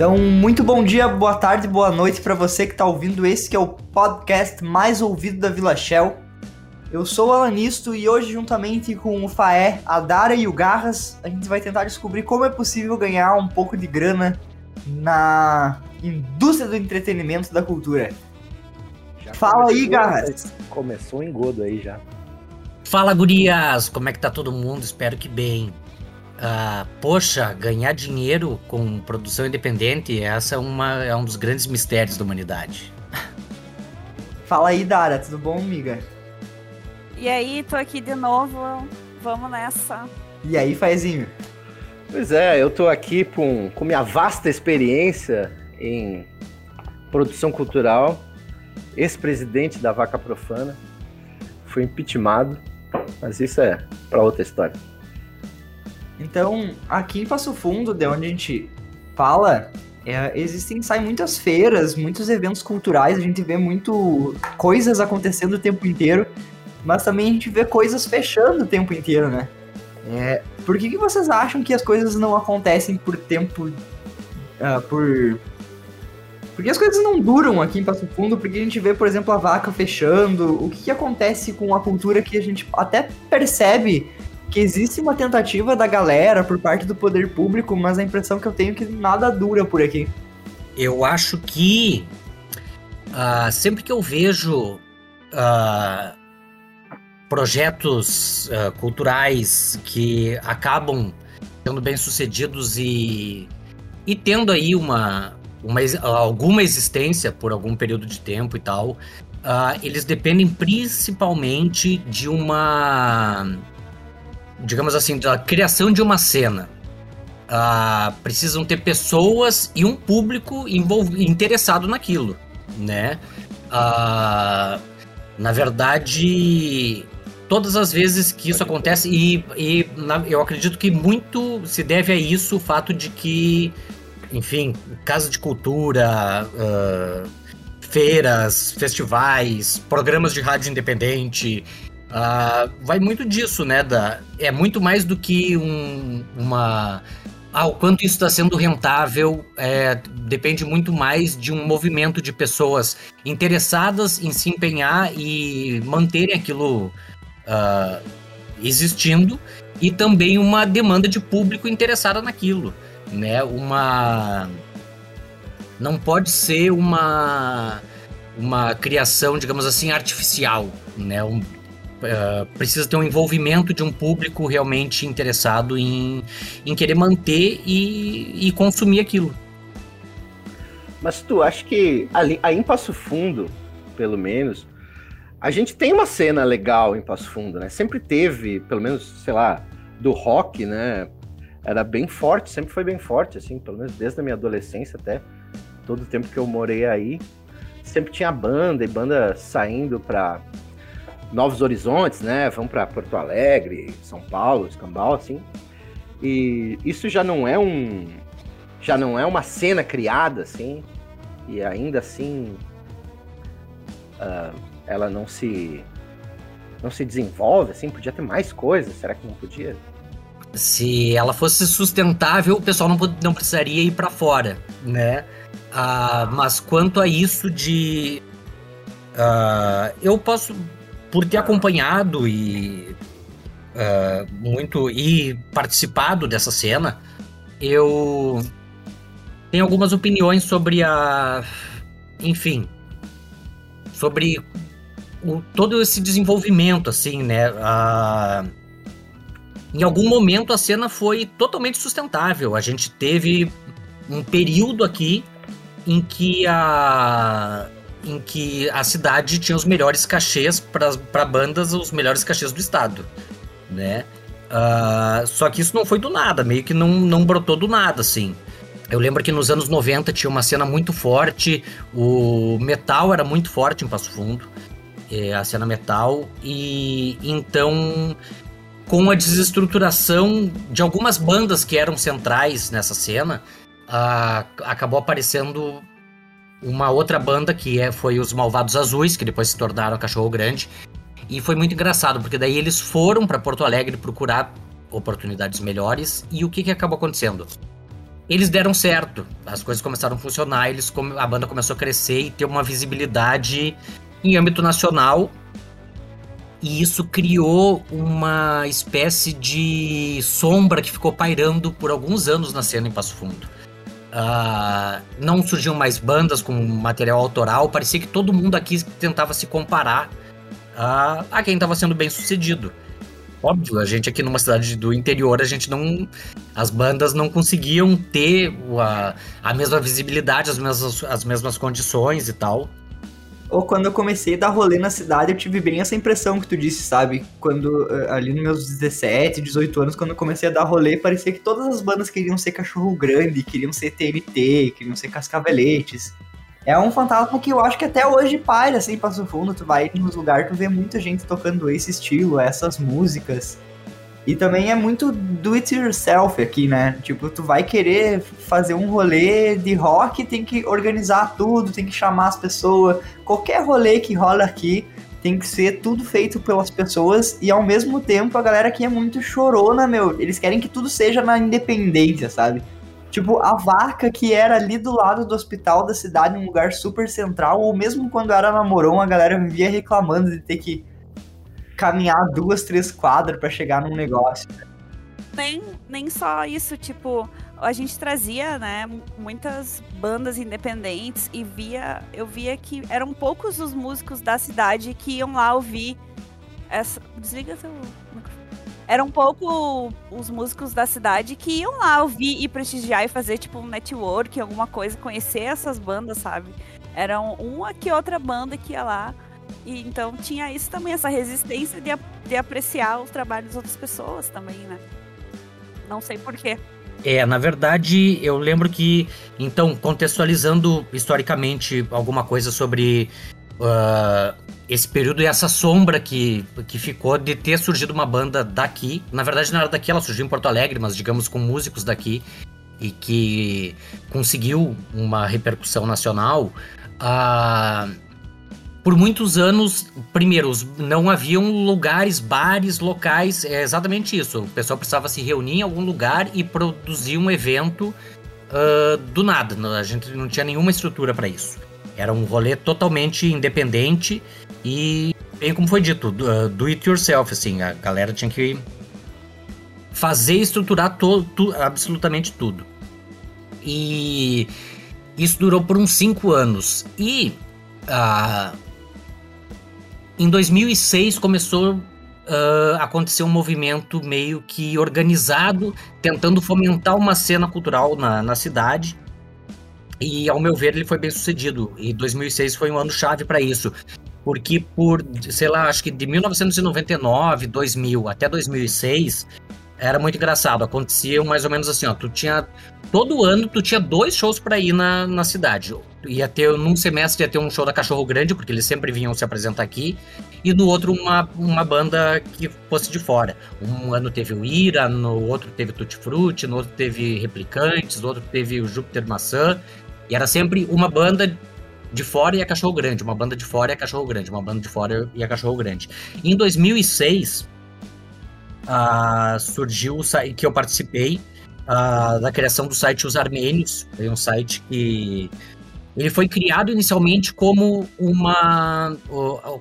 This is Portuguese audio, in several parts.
Então, muito bom dia, boa tarde, boa noite para você que está ouvindo esse que é o podcast mais ouvido da Vila Shell. Eu sou o Alanisto e hoje, juntamente com o Faé, a Dara e o Garras, a gente vai tentar descobrir como é possível ganhar um pouco de grana na indústria do entretenimento da cultura. Já Fala aí, Garras! Começou o engodo aí já. Fala, gurias! Como é que tá todo mundo? Espero que bem. Uh, poxa, ganhar dinheiro com produção independente, essa é, uma, é um dos grandes mistérios da humanidade. Fala aí, Dara, tudo bom, amiga? E aí, tô aqui de novo, vamos nessa. E aí, Faizinho? Pois é, eu tô aqui com, com minha vasta experiência em produção cultural, ex-presidente da Vaca Profana, fui impeachmentado, mas isso é para outra história. Então, aqui em Passo Fundo, de onde a gente fala, é, existem, saem muitas feiras, muitos eventos culturais, a gente vê muito coisas acontecendo o tempo inteiro, mas também a gente vê coisas fechando o tempo inteiro, né? É, por que, que vocês acham que as coisas não acontecem por tempo. Uh, por. Por que as coisas não duram aqui em Passo Fundo? Porque a gente vê, por exemplo, a vaca fechando. O que, que acontece com a cultura que a gente até percebe que existe uma tentativa da galera por parte do poder público, mas a impressão que eu tenho é que nada dura por aqui. Eu acho que uh, sempre que eu vejo uh, projetos uh, culturais que acabam sendo bem sucedidos e, e tendo aí uma, uma, alguma existência por algum período de tempo e tal, eles dependem principalmente de uma digamos assim, da criação de uma cena. Uh, precisam ter pessoas e um público interessado naquilo, né? Uh, na verdade, todas as vezes que isso acontece, e, e na, eu acredito que muito se deve a isso, o fato de que, enfim, casa de cultura, uh, feiras, festivais, programas de rádio independente, Uh, vai muito disso, né? Da, é muito mais do que um, uma. Ah, o quanto isso está sendo rentável é, depende muito mais de um movimento de pessoas interessadas em se empenhar e manterem aquilo uh, existindo e também uma demanda de público interessada naquilo, né? Uma não pode ser uma uma criação, digamos assim, artificial, né? Um, Uh, precisa ter um envolvimento de um público realmente interessado em, em querer manter e, e consumir aquilo. Mas tu acha que ali, aí em Passo Fundo, pelo menos, a gente tem uma cena legal em Passo Fundo, né? Sempre teve, pelo menos, sei lá, do rock, né? Era bem forte, sempre foi bem forte, assim, pelo menos desde a minha adolescência até todo o tempo que eu morei aí. Sempre tinha banda e banda saindo pra novos horizontes, né? Vão para Porto Alegre, São Paulo, Escambau, assim. E isso já não é um já não é uma cena criada assim. E ainda assim uh, ela não se não se desenvolve assim. Podia ter mais coisas. Será que não podia? Se ela fosse sustentável o pessoal não, não precisaria ir para fora né? Uh, mas quanto a isso de uh, eu posso por ter acompanhado e uh, muito e participado dessa cena, eu tenho algumas opiniões sobre a, enfim, sobre o, todo esse desenvolvimento, assim, né? Em algum momento a cena foi totalmente sustentável. A gente teve um período aqui em que a em que a cidade tinha os melhores cachês para bandas, os melhores cachês do estado, né? Uh, só que isso não foi do nada, meio que não, não brotou do nada, assim. Eu lembro que nos anos 90 tinha uma cena muito forte, o metal era muito forte em Passo Fundo, é, a cena metal, e então com a desestruturação de algumas bandas que eram centrais nessa cena, uh, acabou aparecendo uma outra banda que é, foi os Malvados Azuis, que depois se tornaram Cachorro Grande. E foi muito engraçado, porque daí eles foram para Porto Alegre procurar oportunidades melhores. E o que, que acabou acontecendo? eles deram certo. As coisas começaram a funcionar, eles, a banda começou a crescer e ter uma visibilidade em âmbito nacional. E isso criou uma espécie de sombra que ficou pairando por alguns anos na cena em Passo Fundo. Uh, não surgiam mais bandas com material autoral, parecia que todo mundo aqui tentava se comparar uh, a quem estava sendo bem sucedido. Óbvio, a gente aqui numa cidade do interior, a gente não. As bandas não conseguiam ter a, a mesma visibilidade, as mesmas, as mesmas condições e tal. Ou quando eu comecei a dar rolê na cidade, eu tive bem essa impressão que tu disse, sabe? Quando, eh, ali nos meus 17, 18 anos, quando eu comecei a dar rolê, parecia que todas as bandas queriam ser cachorro grande, queriam ser TNT, queriam ser cascaveletes. É um fantasma que eu acho que até hoje paira, assim, Passo Fundo. Tu vai nos lugares, tu vê muita gente tocando esse estilo, essas músicas. E também é muito do it yourself aqui, né? Tipo, tu vai querer fazer um rolê de rock, tem que organizar tudo, tem que chamar as pessoas. Qualquer rolê que rola aqui tem que ser tudo feito pelas pessoas e ao mesmo tempo a galera aqui é muito chorona, meu. Eles querem que tudo seja na independência, sabe? Tipo, a vaca que era ali do lado do hospital da cidade, um lugar super central, ou mesmo quando era na Moron, a galera vivia reclamando de ter que caminhar duas, três quadras para chegar num negócio. Nem, nem só isso, tipo, a gente trazia, né, muitas bandas independentes e via, eu via que eram poucos os músicos da cidade que iam lá ouvir essa. Desliga seu eram um pouco os músicos da cidade que iam lá ouvir e prestigiar e fazer tipo um network, alguma coisa, conhecer essas bandas, sabe? Eram uma que outra banda que ia lá. E então tinha isso também, essa resistência de, de apreciar os trabalhos das outras pessoas também, né? Não sei porquê. É, na verdade, eu lembro que, então, contextualizando historicamente alguma coisa sobre uh, esse período e essa sombra que, que ficou de ter surgido uma banda daqui. Na verdade, não era daqui, ela surgiu em Porto Alegre, mas digamos com músicos daqui e que conseguiu uma repercussão nacional. Uh, por muitos anos, primeiro, não haviam lugares, bares, locais, é exatamente isso. O pessoal precisava se reunir em algum lugar e produzir um evento uh, do nada. A gente não tinha nenhuma estrutura para isso. Era um rolê totalmente independente e, bem como foi dito, do, uh, do it yourself, assim, a galera tinha que fazer e estruturar to, absolutamente tudo. E isso durou por uns cinco anos. E uh, em 2006 começou uh, acontecer um movimento meio que organizado, tentando fomentar uma cena cultural na, na cidade. E, ao meu ver, ele foi bem sucedido. E 2006 foi um ano chave para isso porque por, sei lá, acho que de 1999, 2000 até 2006, era muito engraçado. Acontecia mais ou menos assim, ó, tu tinha todo ano tu tinha dois shows para ir na, na cidade. Ia ter num semestre ia ter um show da Cachorro Grande, porque eles sempre vinham se apresentar aqui, e no outro uma, uma banda que fosse de fora. Um ano teve o Ira, no outro teve Tutti Frutti, no outro teve Replicantes, no outro teve o Júpiter Maçã, e era sempre uma banda de fora e a Cachorro Grande, uma banda de fora e a Cachorro Grande, uma banda de fora e a Cachorro Grande. Em 2006, uh, surgiu o site que eu participei uh, da criação do site Os Armênios. Foi um site que ele foi criado inicialmente como uma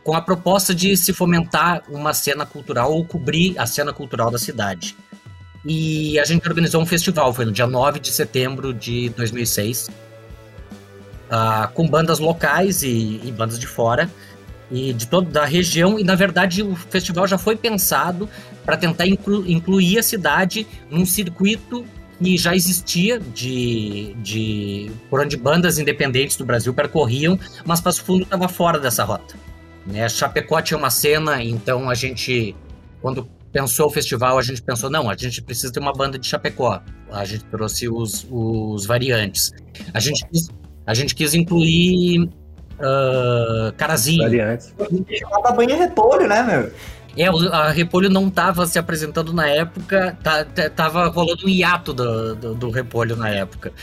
com a proposta de se fomentar uma cena cultural ou cobrir a cena cultural da cidade. E a gente organizou um festival, foi no dia 9 de setembro de 2006 uh, com bandas locais e, e, bandas de fora e de toda a região. E na verdade o festival já foi pensado para tentar inclu, incluir a cidade num circuito que já existia de, de por onde bandas independentes do Brasil percorriam, mas Passo Fundo estava fora dessa rota. Né? Chapecó tinha uma cena, então a gente, quando pensou o festival, a gente pensou, não, a gente precisa ter uma banda de Chapecó. A gente trouxe os, os variantes. A gente quis a gente quis incluir uh, Carazinho. Variantes. A banha repolho, né, meu? É, a Repolho não estava se apresentando na época, tá, tava rolando um hiato do, do, do Repolho na época.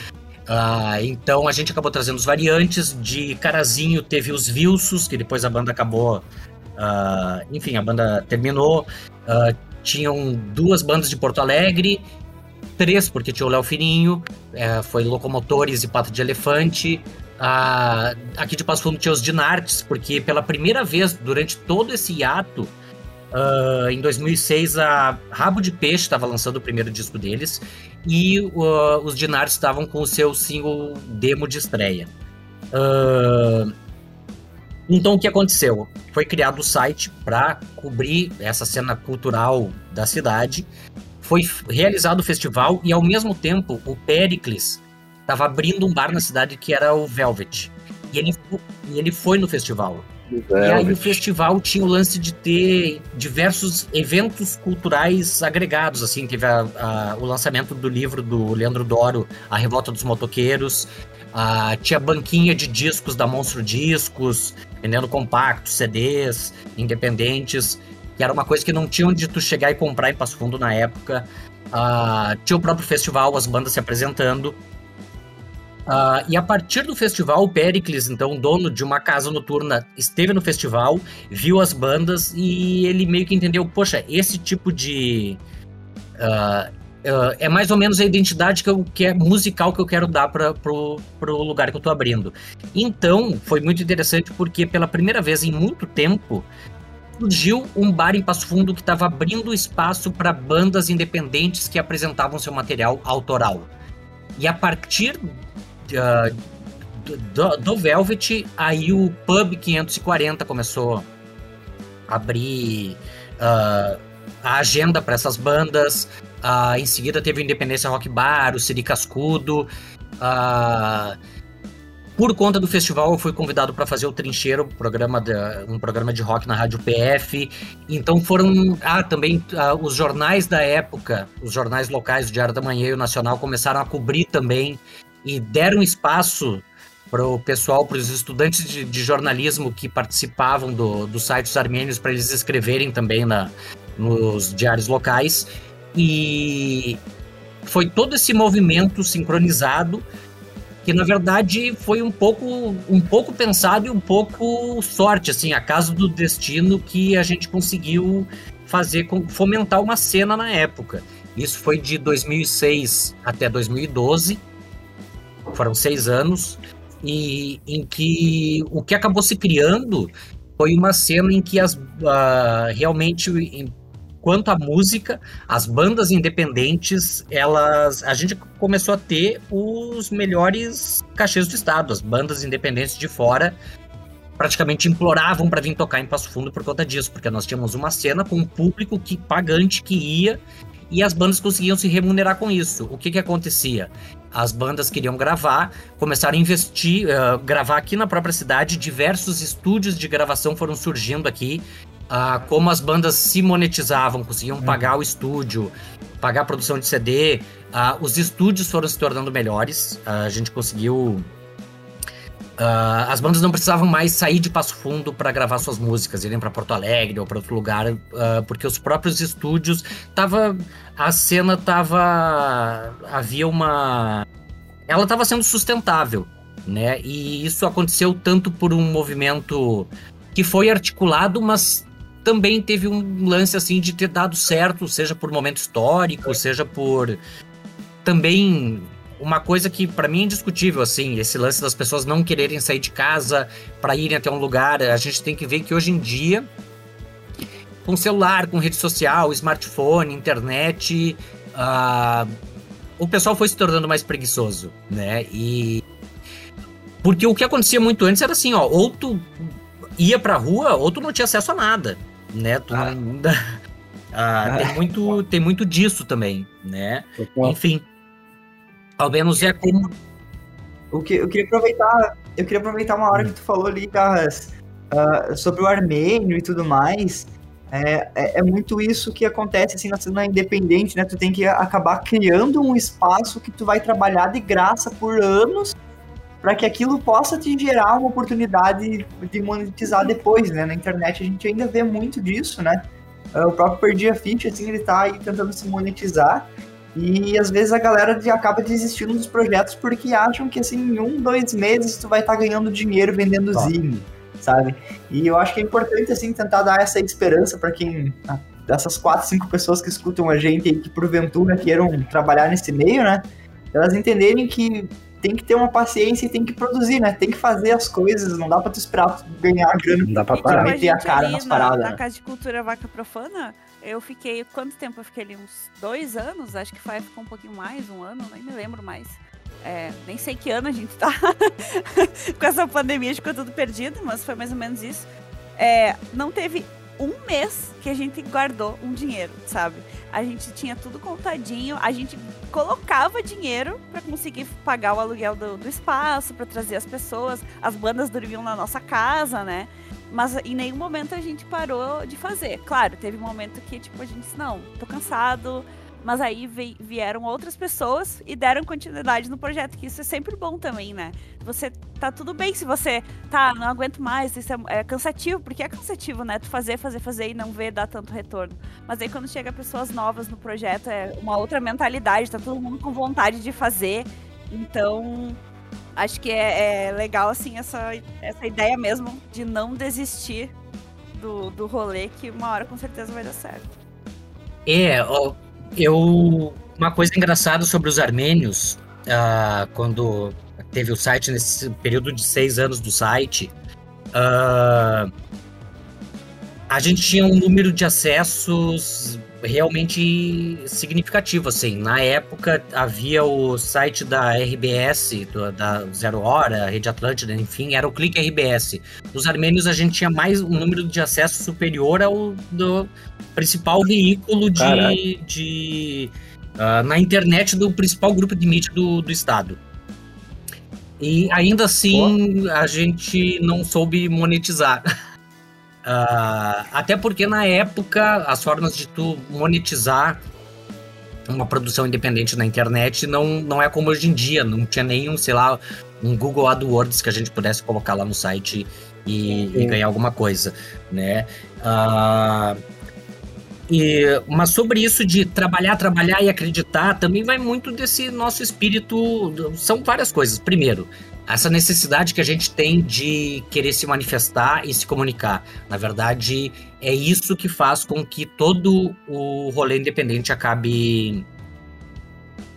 Uh, então a gente acabou trazendo os variantes. De Carazinho teve os Vilsos, que depois a banda acabou. Uh, enfim, a banda terminou. Uh, tinham duas bandas de Porto Alegre três, porque tinha o Léo Fininho, é, foi Locomotores e Pata de Elefante. Ah, aqui de Passo Fundo tinha os Dinartes, porque pela primeira vez durante todo esse ato, uh, em 2006, a Rabo de Peixe estava lançando o primeiro disco deles e uh, os Dinartes estavam com o seu single demo de estreia. Uh, então o que aconteceu? Foi criado o site para cobrir essa cena cultural da cidade. Foi realizado o festival e ao mesmo tempo o Pericles estava abrindo um bar na cidade que era o Velvet. E ele, e ele foi no festival. E aí o festival tinha o lance de ter diversos eventos culturais agregados, assim, teve a, a, o lançamento do livro do Leandro Doro, A Revolta dos Motoqueiros, a, tinha banquinha de discos da Monstro Discos, vendendo compactos, CDs, independentes, que era uma coisa que não tinha onde tu chegar e comprar em Passo Fundo na época. Uh, tinha o próprio festival, as bandas se apresentando. Uh, e a partir do festival, o Pericles, então, dono de uma casa noturna, esteve no festival, viu as bandas e ele meio que entendeu: poxa, esse tipo de. Uh, uh, é mais ou menos a identidade que, eu, que é musical que eu quero dar para pro, pro lugar que eu tô abrindo. Então, foi muito interessante porque pela primeira vez em muito tempo surgiu um bar em Passo Fundo que estava abrindo espaço para bandas independentes que apresentavam seu material autoral. E a partir uh, do, do, Velvet, aí o Pub 540 começou a abrir uh, a agenda para essas bandas. Uh, em seguida teve o Independência Rock Bar, o Siri Cascudo. por conta do festival, eu fui convidado para fazer o Trincheiro, um programa, de, um programa de rock na Rádio PF. Então foram. Ah, também os jornais da época, os jornais locais, o Diário da Manhã e o Nacional, começaram a cobrir também e deram espaço para o pessoal, para os estudantes de, de, jornalismo que participavam do, do site dos armênios, para eles escreverem também na, nos diários locais. E foi todo esse movimento sincronizado que na verdade foi um pouco um pouco pensado e um pouco sorte assim acaso do destino que a gente conseguiu fazer fomentar uma cena na época isso foi de 2006 até 2012 foram seis anos, e em que o que acabou se criando foi uma cena em que as uh, realmente quanto à música, as bandas independentes, elas a gente começou a ter os melhores cachês do estado, as bandas independentes de fora praticamente imploravam para vir tocar em Passo Fundo por conta disso, porque nós tínhamos uma cena com um público que pagante que ia e as bandas conseguiam se remunerar com isso. O que que acontecia? As bandas queriam gravar, começaram a investir, uh, gravar aqui na própria cidade, diversos estúdios de gravação foram surgindo aqui. Uh, como as bandas se monetizavam, conseguiam uhum. pagar o estúdio, pagar a produção de CD, uh, ah, os estúdios foram se tornando melhores. a gente conseguiu Uh, as bandas não precisavam mais sair de Passo Fundo para gravar suas músicas, irem para Porto Alegre ou para outro lugar, uh, porque os próprios estúdios tava a cena tava havia uma ela estava sendo sustentável, né? E isso aconteceu tanto por um movimento que foi articulado, mas também teve um lance assim de ter dado certo, seja por momento histórico, seja por também uma coisa que para mim é indiscutível, assim, esse lance das pessoas não quererem sair de casa para irem até um lugar. A gente tem que ver que hoje em dia, com celular, com rede social, smartphone, internet, uh, o pessoal foi se tornando mais preguiçoso, né? E. Porque o que acontecia muito antes era assim, ó, ou tu ia pra rua, ou tu não tinha acesso a nada, né? Tu ah. não. ah, tem, muito, tem muito disso também, né? Enfim. Ao menos é como. O que eu queria aproveitar, eu queria aproveitar uma hora que tu falou ali, Carras, uh, sobre o armênio e tudo mais. É, é, é, muito isso que acontece assim na cena independente, né? Tu tem que acabar criando um espaço que tu vai trabalhar de graça por anos para que aquilo possa te gerar uma oportunidade de monetizar depois, né? Na internet a gente ainda vê muito disso, né? O próprio Perdi a Ficha, assim, ele tá aí tentando se monetizar e às vezes a galera acaba desistindo dos projetos porque acham que assim, em um, dois meses tu vai estar tá ganhando dinheiro vendendo tá. zine, sabe? E eu acho que é importante assim tentar dar essa esperança para quem dessas quatro, cinco pessoas que escutam a gente e que porventura queiram trabalhar nesse meio, né? Elas entenderem que tem que ter uma paciência e tem que produzir, né? Tem que fazer as coisas, não dá pra tu esperar ganhar grana. Não dá pra parar. meter a cara nas na, paradas, Na né? Casa de Cultura Vaca Profana, eu fiquei. Quanto tempo eu fiquei ali? Uns dois anos? Acho que foi ficou um pouquinho mais, um ano, nem me lembro mais. É, nem sei que ano a gente tá. Com essa pandemia ficou tudo perdido, mas foi mais ou menos isso. É, não teve um mês que a gente guardou um dinheiro, sabe? A gente tinha tudo contadinho, a gente colocava dinheiro pra conseguir pagar o aluguel do, do espaço, pra trazer as pessoas. As bandas dormiam na nossa casa, né? Mas em nenhum momento a gente parou de fazer. Claro, teve um momento que, tipo, a gente disse, não, tô cansado. Mas aí vi- vieram outras pessoas e deram continuidade no projeto, que isso é sempre bom também, né? Você tá tudo bem se você tá, não aguento mais, isso é, é cansativo, porque é cansativo, né? Tu fazer, fazer, fazer e não ver dar tanto retorno. Mas aí quando chega pessoas novas no projeto, é uma outra mentalidade, tá todo mundo com vontade de fazer. Então, acho que é, é legal, assim, essa, essa ideia mesmo de não desistir do, do rolê, que uma hora com certeza vai dar certo. É, eu. Uma coisa engraçada sobre os armênios, ah, quando teve o site nesse período de seis anos do site, ah, a gente tinha um número de acessos realmente significativo, assim. Na época havia o site da RBS, do- da Zero Hora, Rede Atlântida, enfim, era o Clique RBS. Os armênios a gente tinha mais um número de acessos superior ao do principal veículo de, Caralho. de ah, na internet do principal grupo de mídia do, do estado. E ainda assim a gente não soube monetizar. Ah, até porque na época as formas de tu monetizar uma produção independente na internet não, não é como hoje em dia, não tinha nenhum, sei lá, um Google AdWords que a gente pudesse colocar lá no site e, e ganhar alguma coisa, né? Ah, e, mas sobre isso de trabalhar, trabalhar e acreditar, também vai muito desse nosso espírito. São várias coisas. Primeiro, essa necessidade que a gente tem de querer se manifestar e se comunicar. Na verdade, é isso que faz com que todo o rolê independente acabe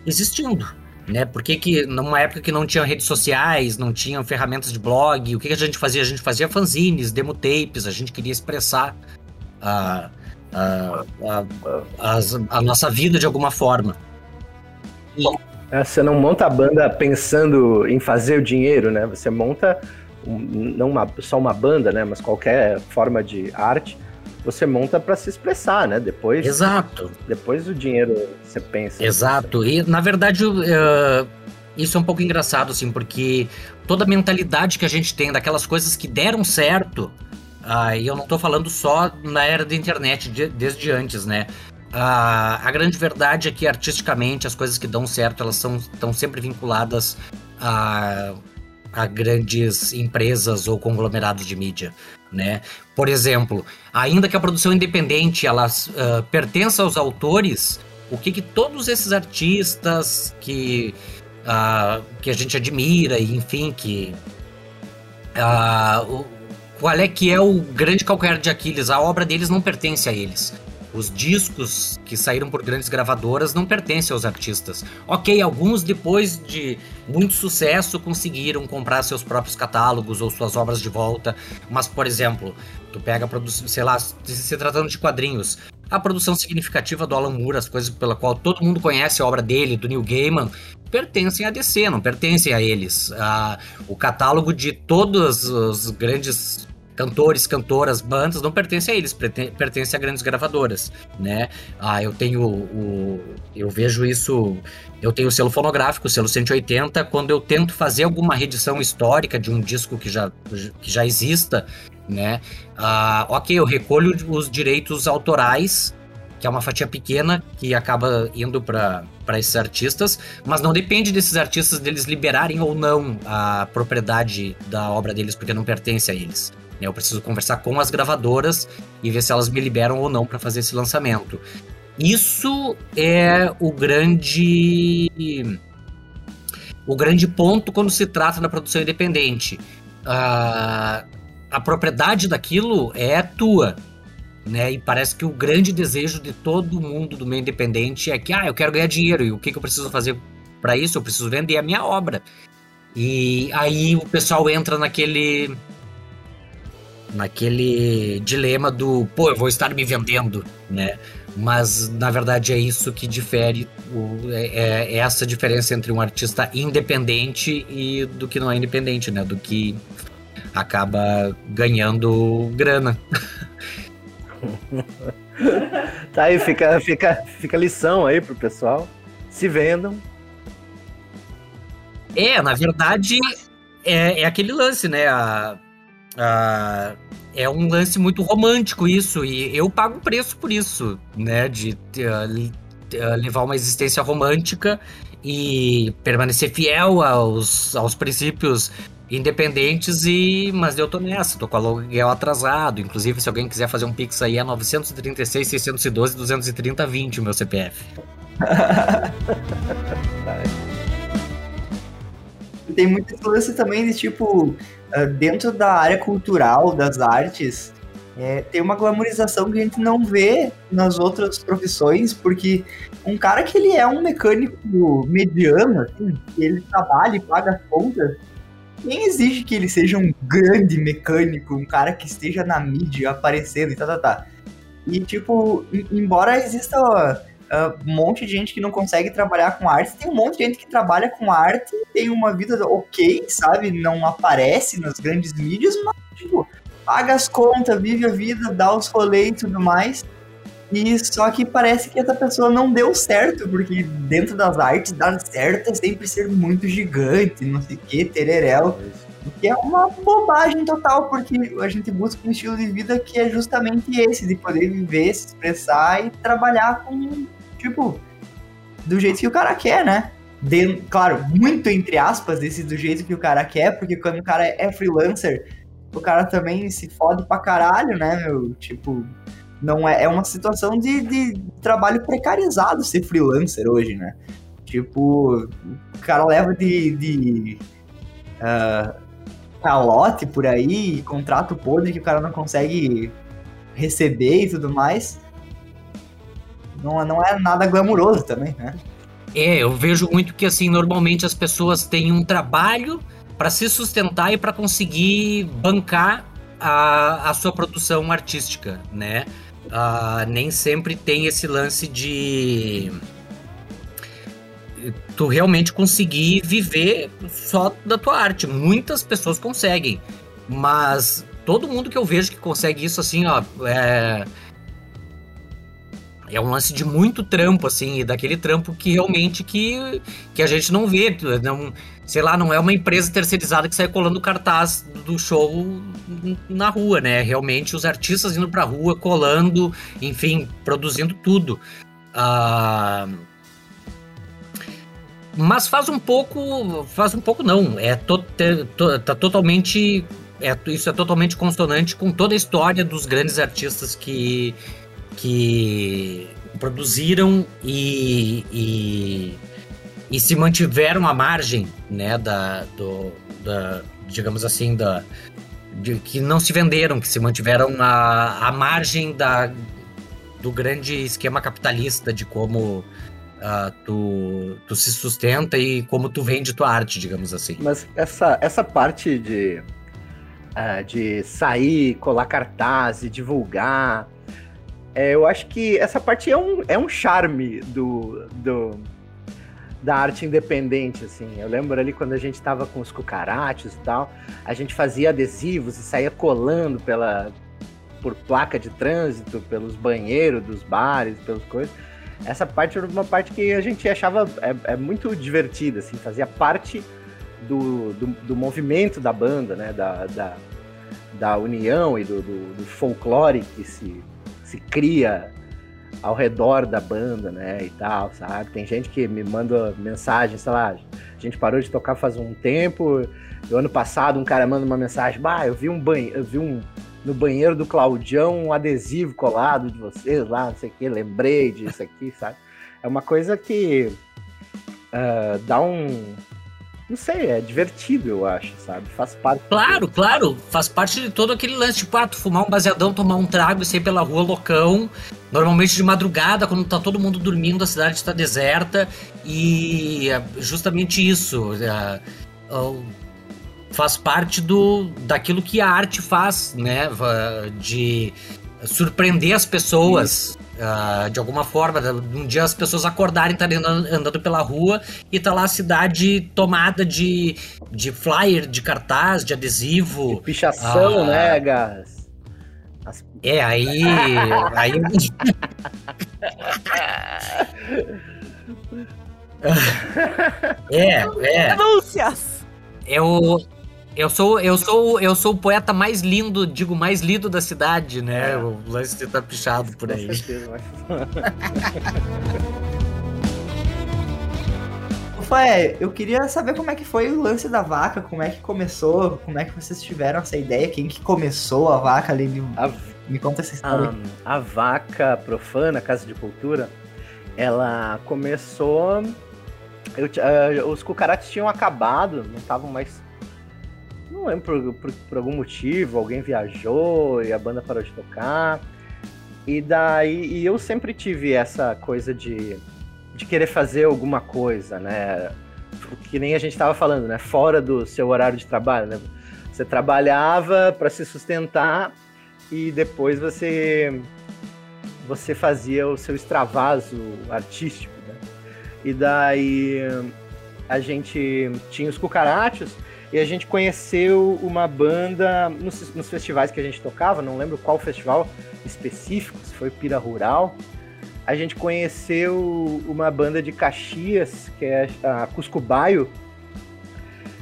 existindo. Né? Por que, numa época que não tinha redes sociais, não tinham ferramentas de blog, o que, que a gente fazia? A gente fazia fanzines, demo tapes, a gente queria expressar a, a, a, as- a nossa vida de alguma forma. É, Você não monta a banda pensando em fazer o dinheiro, né? Você monta um- não uma- só uma banda, né? Mas qualquer forma de arte, você monta para se expressar, né? Depois, Exato. depois o dinheiro você pensa. Exato. E, na verdade, eh, isso é um pouco engraçado, assim, porque toda a mentalidade que a gente tem daquelas coisas que deram certo, ah, e eu não tô falando só na era da internet, de- desde antes, né? Ah, a grande verdade é que, artisticamente, as coisas que dão certo, elas são, estão sempre vinculadas a, a grandes empresas ou conglomerados de mídia, né? Por exemplo, ainda que a produção independente, ela ah, pertença aos autores, o que, que todos esses artistas que, ah, que a gente admira, e enfim, que. o- qual é que é o grande calcanhar de Aquiles? A obra deles não pertence a eles. Os discos que saíram por grandes gravadoras não pertencem aos artistas. Ok, alguns depois de muito sucesso conseguiram comprar seus próprios catálogos ou suas obras de volta. Mas, por exemplo, tu pega a produção, sei lá, se tratando de quadrinhos, a produção significativa do Alan Moore, as coisas pela qual todo mundo conhece a obra dele, do Neil Gaiman, pertencem à DC, não pertencem a eles. Ah, o catálogo de todos os grandes cantores, cantoras, bandas não pertence a eles, perten- pertence a grandes gravadoras, né? Ah, eu tenho o eu vejo isso, eu tenho o selo fonográfico, o selo 180, quando eu tento fazer alguma reedição histórica de um disco que já que já exista, né? Ah, ok, eu recolho os direitos autorais, que é uma fatia pequena que acaba indo para esses artistas, mas não depende desses artistas deles liberarem ou não a propriedade da obra deles, porque não pertence a eles. Né? Eu preciso conversar com as gravadoras e ver se elas me liberam ou não para fazer esse lançamento. Isso é o grande o grande ponto quando se trata da produção independente. Ah, a propriedade daquilo é tua. né? E parece que o grande desejo de todo mundo do meio independente é que, ah, eu quero ganhar dinheiro e o que, que eu preciso fazer para isso? Eu preciso vender a minha obra. E aí o pessoal entra naquele naquele dilema do, pô, eu vou estar me vendendo, né? Mas na verdade é isso que difere, o, é, é, é essa diferença entre um artista independente e do que não é independente, né? Do que acaba ganhando grana. tá aí, fica, fica, fica lição aí pro pessoal. Se vendam. É, na verdade, é, é aquele lance, né? A, a, é um lance muito romântico isso, e eu pago preço por isso, né? De uh, levar uma existência romântica e permanecer fiel aos, aos princípios independentes e mas eu tô nessa, tô com aluguel atrasado, inclusive se alguém quiser fazer um pix aí é 936 612 230 20 o meu CPF. Tem muito lance também de tipo dentro da área cultural, das artes, é, tem uma glamorização que a gente não vê nas outras profissões, porque um cara que ele é um mecânico mediano, assim, ele trabalha e paga as contas, quem exige que ele seja um grande mecânico, um cara que esteja na mídia aparecendo e tá, tá, tá. E, tipo, embora exista uh, um monte de gente que não consegue trabalhar com arte, tem um monte de gente que trabalha com arte, tem uma vida ok, sabe? Não aparece nas grandes mídias, mas, tipo, paga as contas, vive a vida, dá os rolês e tudo mais. E só que parece que essa pessoa não deu certo, porque dentro das artes dar certo é sempre ser muito gigante, não sei o que, tereréu. Que é uma bobagem total, porque a gente busca um estilo de vida que é justamente esse, de poder viver, se expressar e trabalhar com tipo, do jeito que o cara quer, né? De, claro, muito entre aspas, desse do jeito que o cara quer, porque quando o cara é freelancer, o cara também se fode pra caralho, né, meu? Tipo, não é, é uma situação de, de trabalho precarizado ser freelancer hoje, né? Tipo, o cara leva de, de uh, calote por aí, contrato podre que o cara não consegue receber e tudo mais não, não é nada glamuroso também, né? É, eu vejo muito que assim, normalmente as pessoas têm um trabalho para se sustentar e para conseguir bancar a, a sua produção artística, né? Uh, nem sempre tem esse lance de tu realmente conseguir viver só da tua arte. Muitas pessoas conseguem, mas todo mundo que eu vejo que consegue isso assim, ó, é, é um lance de muito trampo, assim, daquele trampo que realmente que, que a gente não vê. Não, sei lá, não é uma empresa terceirizada que sai colando cartaz do show na rua, né? Realmente os artistas indo pra rua, colando, enfim, produzindo tudo. Ah, mas faz um pouco. Faz um pouco não. É to, to, tá totalmente. É, isso é totalmente consonante com toda a história dos grandes artistas que, que produziram e, e, e, se mantiveram à margem, né, da, do, da digamos assim, da, de, que não se venderam, que se mantiveram à, à margem da, do grande esquema capitalista de como uh, tu, tu se sustenta e como tu vende tua arte, digamos assim. Mas essa, essa parte de, uh, de sair, colar cartaz e divulgar é, eu acho que essa parte é um, é um charme do, do, da arte independente, assim. Eu lembro ali quando a gente estava com os cucarates e tal, a gente fazia adesivos e saía colando pela, por placa de trânsito, pelos banheiros dos bares, pelas coisas. Essa parte era uma parte que a gente achava é, é muito divertida, assim, fazia parte do, do, do, movimento da banda, né, da, da, da união e do, do, do folclore que se se cria ao redor da banda, né, e tal, sabe? Tem gente que me manda mensagem, sei lá, a gente parou de tocar faz um tempo, no ano passado um cara manda uma mensagem, bah, eu vi um banho, eu vi um no banheiro do Claudião um adesivo colado de vocês lá, não sei o que, lembrei disso aqui, sabe? É uma coisa que uh, dá um não sei, é divertido, eu acho, sabe? Faz parte. Claro, claro, faz parte de todo aquele lance, tipo, ah, tu fumar um baseadão, tomar um trago e sair pela rua loucão, normalmente de madrugada, quando tá todo mundo dormindo, a cidade está deserta, e é justamente isso. É, faz parte do daquilo que a arte faz, né? De surpreender as pessoas. Uh, de alguma forma, um dia as pessoas acordarem, estarem andando, andando, pela rua e tá lá a cidade tomada de, de flyer, de cartaz, de adesivo. De pichação, uh, né, Gas? As... É, aí. aí... é, é. Denúncias! Eu, eu sou, eu sou, eu sou o poeta mais lindo, digo, mais lindo da cidade, né? É. O lance de tá pichado por aí. Com certeza, Fé, eu queria saber como é que foi o lance da vaca, como é que começou, como é que vocês tiveram essa ideia, quem que começou a vaca ali. Me, a, me conta essa história. A, a vaca profana, Casa de Cultura, ela começou. Eu, uh, os cucarates tinham acabado, não estavam mais não lembro por, por, por, algum motivo, alguém viajou e a banda parou de tocar. E daí e eu sempre tive essa coisa de, de querer fazer alguma coisa, né? Que nem a gente estava falando, né? Fora do seu horário de trabalho, né? Você trabalhava para se sustentar e depois você você fazia o seu extravaso artístico, né? E daí a gente tinha os cucarachos e a gente conheceu uma banda nos, nos, festivais que a gente tocava, não lembro qual festival específico, se foi Pira Rural. A gente conheceu uma banda de Caxias, que é a Cuscubaio.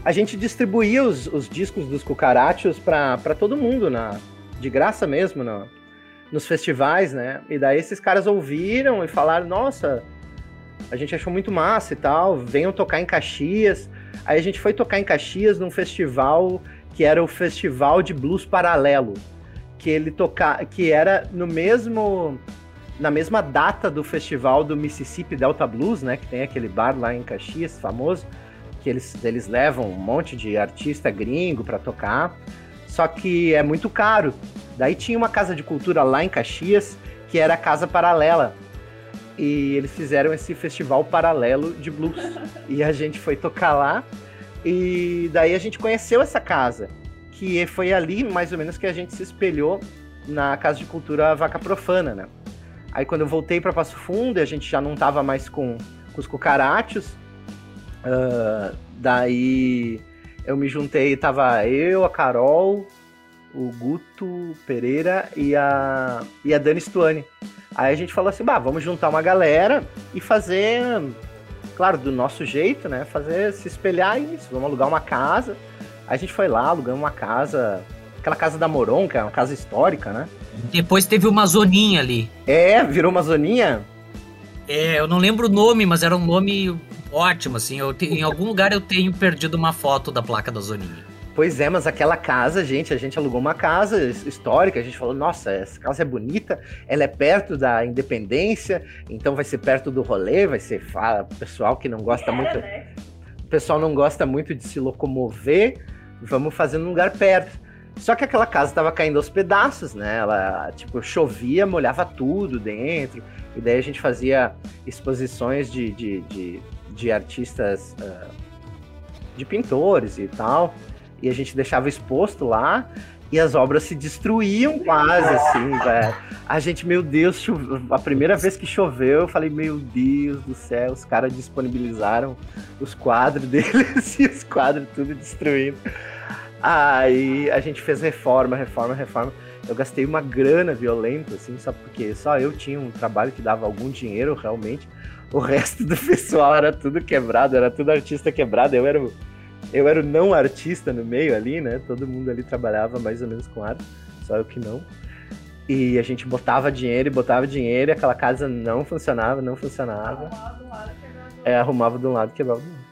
A gente distribuía os, os discos dos Cucarachos para todo mundo, na, de graça mesmo, na, nos festivais, né? E daí esses caras ouviram e falaram: Nossa, a gente achou muito massa e tal, venham tocar em Caxias. Aí a gente foi tocar em Caxias num festival que era o Festival de Blues Paralelo, que ele toca, que era no mesmo na mesma data do festival do Mississippi Delta Blues, né, que tem aquele bar lá em Caxias famoso, que eles, eles levam um monte de artista gringo para tocar, só que é muito caro. Daí tinha uma casa de cultura lá em Caxias, que era a Casa Paralela, e eles fizeram esse festival paralelo de blues. e a gente foi tocar lá e daí a gente conheceu essa casa, que foi ali mais ou menos que a gente se espelhou na Casa de Cultura Vaca Profana, né? Aí quando eu voltei para Passo Fundo, a gente já não tava mais com, com os cucarachos, uh, daí eu me juntei, tava eu, a Carol, o Guto Pereira e a, e a Dani Stuani. Aí a gente falou assim, bah, vamos juntar uma galera e fazer, claro, do nosso jeito, né? Fazer, se espelhar nisso. Vamos alugar uma casa. Aí a gente foi lá, alugamos uma casa, aquela casa da Moron, que é uma casa histórica, né? Depois teve uma zoninha ali. É, virou uma zoninha? É, eu não lembro o nome, mas era um nome ótimo, assim. Eu te, em algum lugar eu tenho perdido uma foto da placa da zoninha. Pois é, mas aquela casa, gente, a gente alugou uma casa histórica, a gente falou, nossa, essa casa é bonita, ela é perto da independência, então vai ser perto do rolê, vai ser fala, pessoal que não gosta é, muito. Né? O pessoal não gosta muito de se locomover, vamos fazer num lugar perto. Só que aquela casa estava caindo aos pedaços, né? Ela, tipo, chovia, molhava tudo dentro. E daí a gente fazia exposições de, de, de, de artistas, uh, de pintores e tal e a gente deixava exposto lá e as obras se destruíam quase, assim, velho. A gente, meu Deus, a primeira vez que choveu, eu falei, meu Deus do céu, os caras disponibilizaram os quadros deles e os quadros tudo destruindo. Aí a gente fez reforma, reforma, reforma. Eu gastei uma grana violenta, assim, só porque só eu tinha um trabalho que dava algum dinheiro realmente. O resto do pessoal era tudo quebrado, era tudo artista quebrado. Eu era eu era o não artista no meio ali, né? Todo mundo ali trabalhava mais ou menos com arte, só eu que não. E a gente botava dinheiro e botava dinheiro e aquela casa não funcionava, não funcionava. É, arrumava de um lado e quebrava do outro.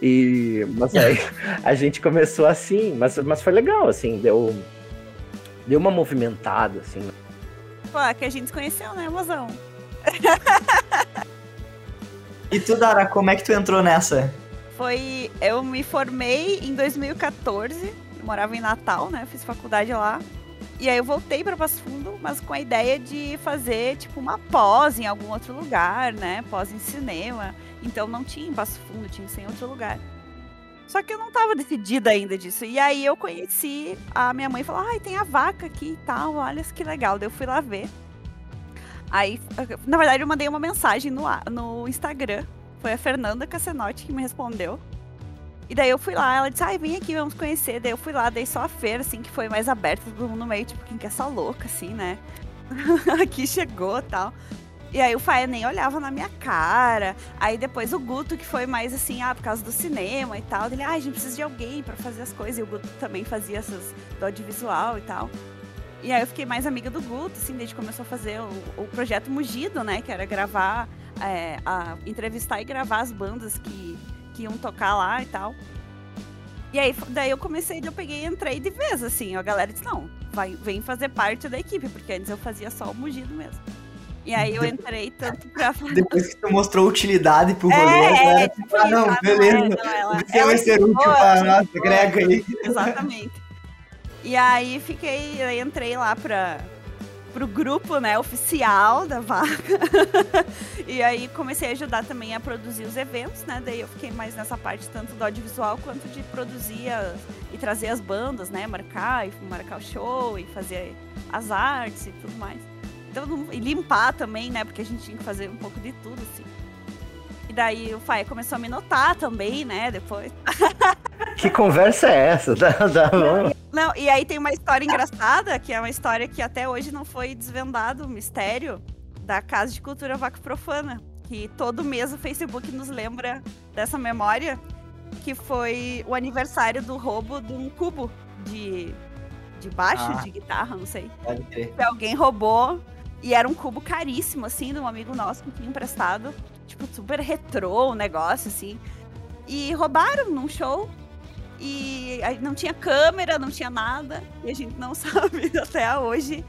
E, mas aí a gente começou assim, mas, mas foi legal, assim, deu, deu uma movimentada, assim. Pô, é que a gente se conheceu, né, mozão? e tu, Dara, como é que tu entrou nessa? Foi. Eu me formei em 2014. Eu morava em Natal, né? Fiz faculdade lá. E aí eu voltei para Passo Fundo, mas com a ideia de fazer tipo uma pós em algum outro lugar, né? Pós em cinema. Então não tinha em Passo Fundo, tinha em outro lugar. Só que eu não estava decidida ainda disso. E aí eu conheci a minha mãe falou: "Ai, tem a vaca aqui e tal, olha que legal". Daí eu fui lá ver. Aí, na verdade, eu mandei uma mensagem no, no Instagram. Foi a Fernanda Cassenotti que me respondeu. E daí eu fui lá, ela disse, ai, vem aqui, vamos conhecer. Daí eu fui lá, dei só a feira, assim, que foi mais aberta, todo mundo meio, tipo, quem que é essa louca, assim, né? aqui chegou e tal. E aí o Faia nem olhava na minha cara. Aí depois o Guto, que foi mais assim, ah, por causa do cinema e tal. Ele, ah, a gente precisa de alguém para fazer as coisas. E o Guto também fazia essas do audiovisual e tal. E aí eu fiquei mais amiga do Guto, assim, desde que começou a fazer o, o projeto Mugido, né? Que era gravar, é, a, entrevistar e gravar as bandas que, que iam tocar lá e tal. E aí, daí eu comecei, eu peguei e entrei de vez, assim. A galera disse, não, vai, vem fazer parte da equipe, porque antes eu fazia só o Mugido mesmo. E aí eu entrei tanto pra. Depois que tu mostrou utilidade pro rolê, é, é, tipo, ah, não, beleza. Não, ela, Você ela vai ser útil pra nossa, grega aí. Exatamente. E aí fiquei, aí entrei lá pra, pro grupo, né, oficial da vaca. e aí comecei a ajudar também a produzir os eventos, né? Daí eu fiquei mais nessa parte tanto do audiovisual quanto de produzir e trazer as bandas, né, marcar e marcar o show e fazer as artes e tudo mais. Então, e limpar também, né? Porque a gente tinha que fazer um pouco de tudo, assim. E daí o Faia começou a me notar também, né? Depois. Que conversa é essa? Tá, tá bom. Não, e aí tem uma história engraçada, que é uma história que até hoje não foi desvendado, o mistério da Casa de Cultura Vaca Profana. Que todo mês o Facebook nos lembra dessa memória, que foi o aniversário do roubo de um cubo de, de baixo, ah, de guitarra, não sei. Pode crer. Que alguém roubou e era um cubo caríssimo, assim, de um amigo nosso que tinha emprestado. Tipo, super retrô o negócio, assim. E roubaram num show. E não tinha câmera, não tinha nada. E a gente não sabe até hoje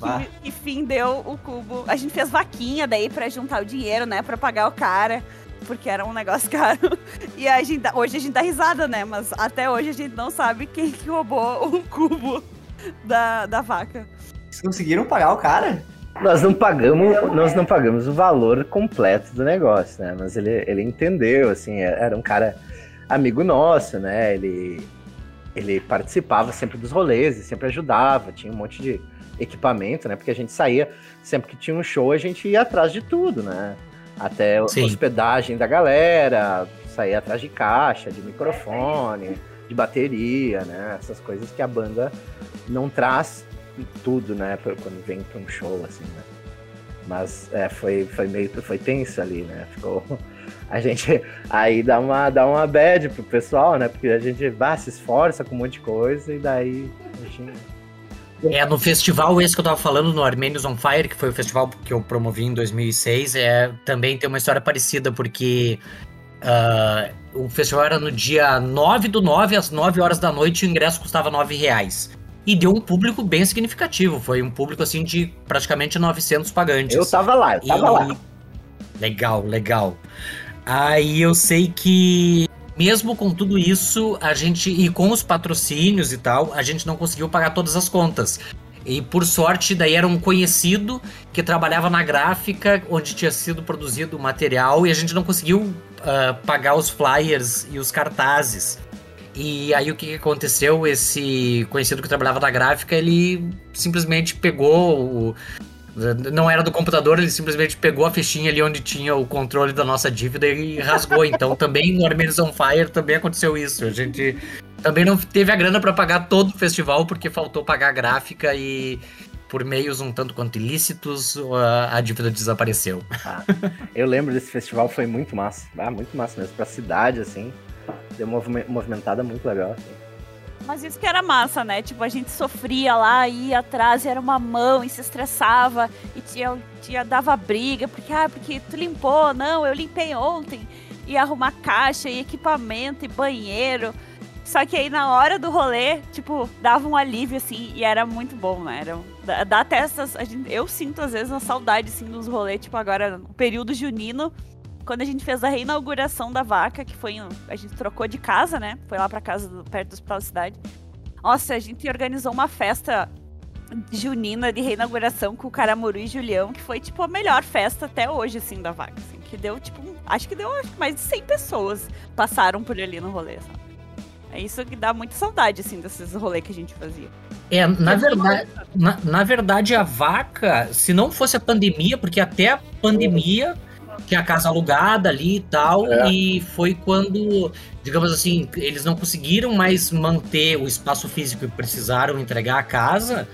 que, que, fim deu o cubo. A gente fez vaquinha daí para juntar o dinheiro, né? para pagar o cara. Porque era um negócio caro. E a gente, hoje a gente dá risada, né? Mas até hoje a gente não sabe quem que roubou o cubo da, da vaca. Vocês conseguiram pagar o cara? Nós não pagamos, nós não pagamos o valor completo do negócio, né? Mas ele, ele entendeu, assim, é, era um cara amigo nosso, né? Ele, ele participava sempre dos rolês, sempre ajudava, tinha um monte de equipamento, né? Porque a gente saía, sempre que tinha um show, a gente ia atrás de tudo, né? Até Sim. hospedagem da galera, saía atrás de caixa, de microfone, de bateria, né? Essas coisas que a banda não traz tudo, né? Quando vem para um show, assim, né? Mas é, foi, foi meio foi tenso ali, né? Ficou. A gente aí dá uma, dá uma bad pro pessoal, né? Porque a gente bah, se esforça com um monte de coisa e daí. Gente... É, no festival esse que eu tava falando, no Armenians on Fire, que foi o festival que eu promovi em 2006, é, também tem uma história parecida, porque uh, o festival era no dia 9 do 9, às 9 horas da noite, e o ingresso custava 9 reais e deu um público bem significativo. Foi um público assim de praticamente 900 pagantes. Eu tava lá, eu tava e... lá. Legal, legal. Aí eu sei que mesmo com tudo isso, a gente e com os patrocínios e tal, a gente não conseguiu pagar todas as contas. E por sorte, daí era um conhecido que trabalhava na gráfica onde tinha sido produzido o material e a gente não conseguiu uh, pagar os flyers e os cartazes. E aí o que aconteceu? Esse conhecido que trabalhava na gráfica, ele simplesmente pegou o. Não era do computador, ele simplesmente pegou a fichinha ali onde tinha o controle da nossa dívida e rasgou. Então também no Armenians on Fire também aconteceu isso. A gente também não teve a grana para pagar todo o festival porque faltou pagar a gráfica e por meios um tanto quanto ilícitos a, dívida desapareceu. Ah, eu lembro desse festival, foi muito massa. Ah, muito massa mesmo. Pra cidade, assim deu uma movimentada muito legal. Assim. Mas isso que era massa, né? Tipo, a gente sofria lá, ia atrás, era uma mão e se estressava e tinha, tinha, dava briga, porque, ah, porque tu limpou, não, eu limpei ontem. E arrumar caixa e equipamento e banheiro. Só que aí na hora do rolê, tipo, dava um alívio, assim, e era muito bom, né? Era, dá até essas. Gente, eu sinto, às vezes, uma saudade, assim, dos rolês, tipo, agora, no período junino quando a gente fez a reinauguração da vaca, que foi. A gente trocou de casa, né? Foi lá pra casa do, perto do hospital da cidade. Nossa, a gente organizou uma festa junina de reinauguração com o Caramuru e Julião, que foi, tipo, a melhor festa até hoje, assim, da vaca. Assim, que deu, tipo, acho que deu acho, mais de 100 pessoas passaram por ali no rolê, sabe? É isso que dá muita saudade, assim, desses rolês que a gente fazia. É, na verdade, na, na, verdade, a vaca, se não fosse a pandemia, porque até a pandemia, que é a casa alugada ali e tal, é. e foi quando, digamos assim, eles não conseguiram mais manter o espaço físico e precisaram entregar a casa,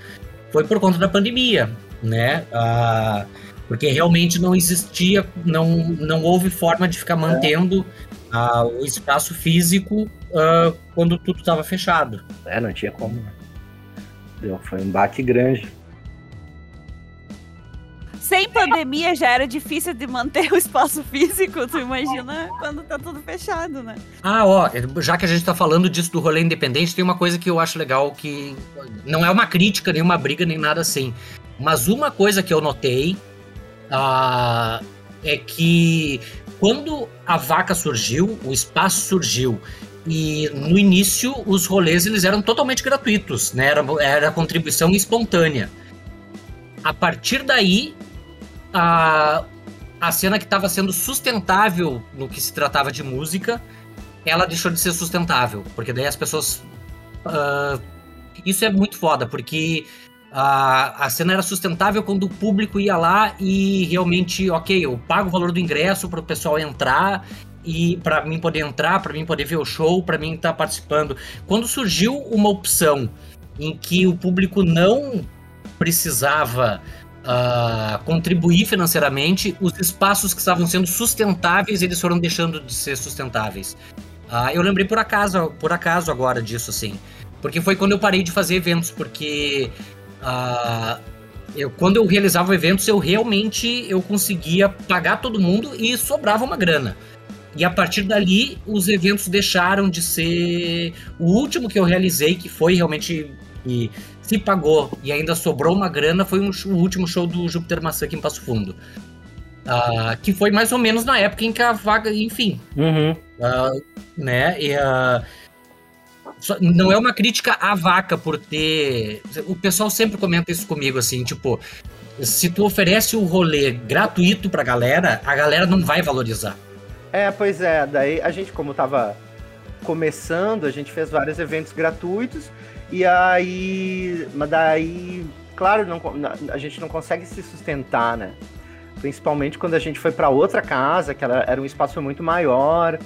foi por conta da pandemia, né? Ah, porque realmente não existia, não, não houve forma de ficar mantendo ah, o espaço físico ah, quando tudo estava fechado. É, não tinha como. Deu, foi um baque grande. Sem pandemia já era difícil de manter o espaço físico, tu imagina quando tá tudo fechado, né? Ah, ó, já que a gente tá falando disso do rolê independente, tem uma coisa que eu acho legal que não é uma crítica, nem uma briga, nem nada assim. Mas uma coisa que eu notei uh, é que quando a vaca surgiu, o espaço surgiu e no início os rolês eles eram totalmente gratuitos, né? Era, era contribuição espontânea. A partir daí, a, a cena que estava sendo sustentável no que se tratava de música, ela deixou de ser sustentável, porque daí as pessoas. Uh, isso é muito foda, porque a, a cena era sustentável quando o público ia lá e realmente, ok, eu pago o valor do ingresso para o pessoal entrar e para mim poder entrar, para mim poder ver o show, para mim estar tá participando. Quando surgiu uma opção em que o público não precisava uh, contribuir financeiramente, os espaços que estavam sendo sustentáveis eles foram deixando de ser sustentáveis. Uh, eu lembrei por acaso, por acaso agora disso assim, porque foi quando eu parei de fazer eventos, porque Uh, eu, quando eu realizava eventos, eu realmente eu conseguia pagar todo mundo e sobrava uma grana. E a partir dali, os eventos deixaram de ser. O último que eu realizei, que foi realmente. E se pagou e ainda sobrou uma grana, foi um, o último show do Júpiter Maçã aqui em Passo Fundo. Uh, que foi mais ou menos na época em que a vaga, enfim. Uhum. Uh, né? E, uh, não é uma crítica à vaca por ter. O pessoal sempre comenta isso comigo, assim, tipo, se tu oferece o rolê gratuito pra galera, a galera não vai valorizar. É, pois é, daí a gente, como tava começando, a gente fez vários eventos gratuitos, e aí. Mas daí, claro, não, a gente não consegue se sustentar, né? Principalmente quando a gente foi para outra casa, que era, era um espaço muito maior,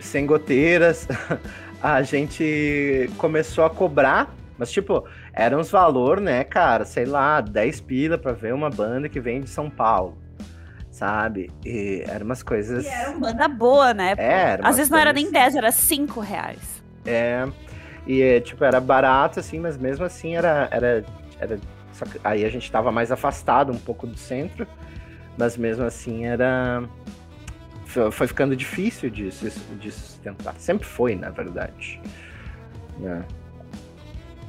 sem goteiras. a gente começou a cobrar, mas tipo, eram uns valor, né, cara, sei lá, 10 pila pra ver uma banda que vem de São Paulo. Sabe? E eram umas coisas. E era uma banda boa, né? É, Às vezes não era nem 10, era 5 reais. É. E, tipo, era barato, assim, mas mesmo assim era. era, era aí a gente tava mais afastado um pouco do centro, mas mesmo assim era foi ficando difícil de, de sustentar. Sempre foi, na verdade. É.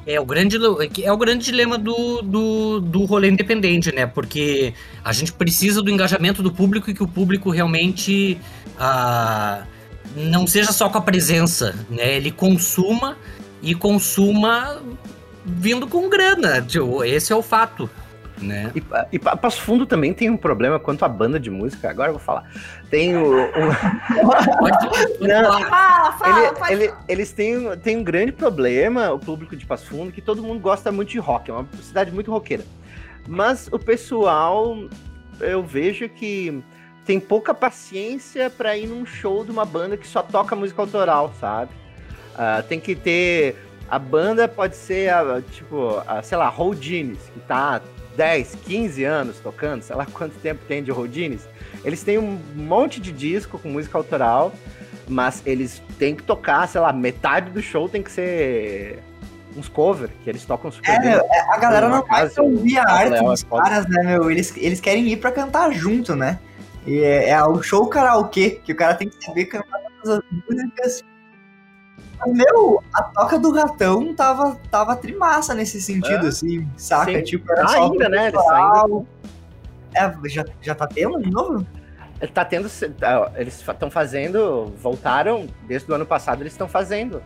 É o grande, é o grande dilema do, do, do rolê independente, né? Porque a gente precisa do engajamento do público e que o público realmente ah, não seja só com a presença, né? Ele consuma e consuma vindo com grana. Tipo, esse é o fato. Né? E, e Passo Fundo também tem um problema quanto à banda de música. Agora eu vou falar. Tem o. o... Não, fala, fala, ele, ele, eles têm, têm um grande problema, o público de Passo Fundo, que todo mundo gosta muito de rock. É uma cidade muito roqueira. Mas o pessoal, eu vejo que tem pouca paciência para ir num show de uma banda que só toca música autoral, sabe? Uh, tem que ter. A banda pode ser, a, tipo, a, sei lá, Houdines, que tá 10, 15 anos tocando, sei lá quanto tempo tem de Rodines, eles têm um monte de disco com música autoral, mas eles têm que tocar, sei lá, metade do show tem que ser uns cover, que eles tocam super é, bem. É, a galera não vai ouvir a arte dos caras, né, meu? Eles, eles querem ir pra cantar junto, né? E é, é o show karaokê, que o cara tem que saber cantar todas as músicas meu, a toca do ratão tava, tava trimassa nesse sentido, é? assim, saca? Sim. Tipo, era ah, só ainda, né? É, já, já tá tendo de novo? tá tendo. tá, Eles estão fazendo. Voltaram, desde o ano passado eles estão fazendo.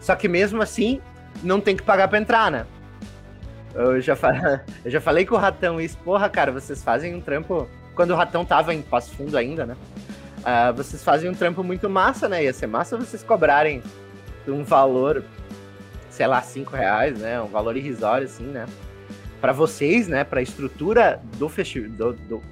Só que mesmo assim, não tem que pagar pra entrar, né? Eu já, eu já falei com o Ratão isso. Porra, cara, vocês fazem um trampo. Quando o Ratão tava em Passo Fundo ainda, né? Ah, vocês fazem um trampo muito massa, né? Ia ser massa vocês cobrarem um valor, sei lá, cinco reais, né? Um valor irrisório, assim, né? Pra vocês, né? Pra estrutura do festival. Do, do,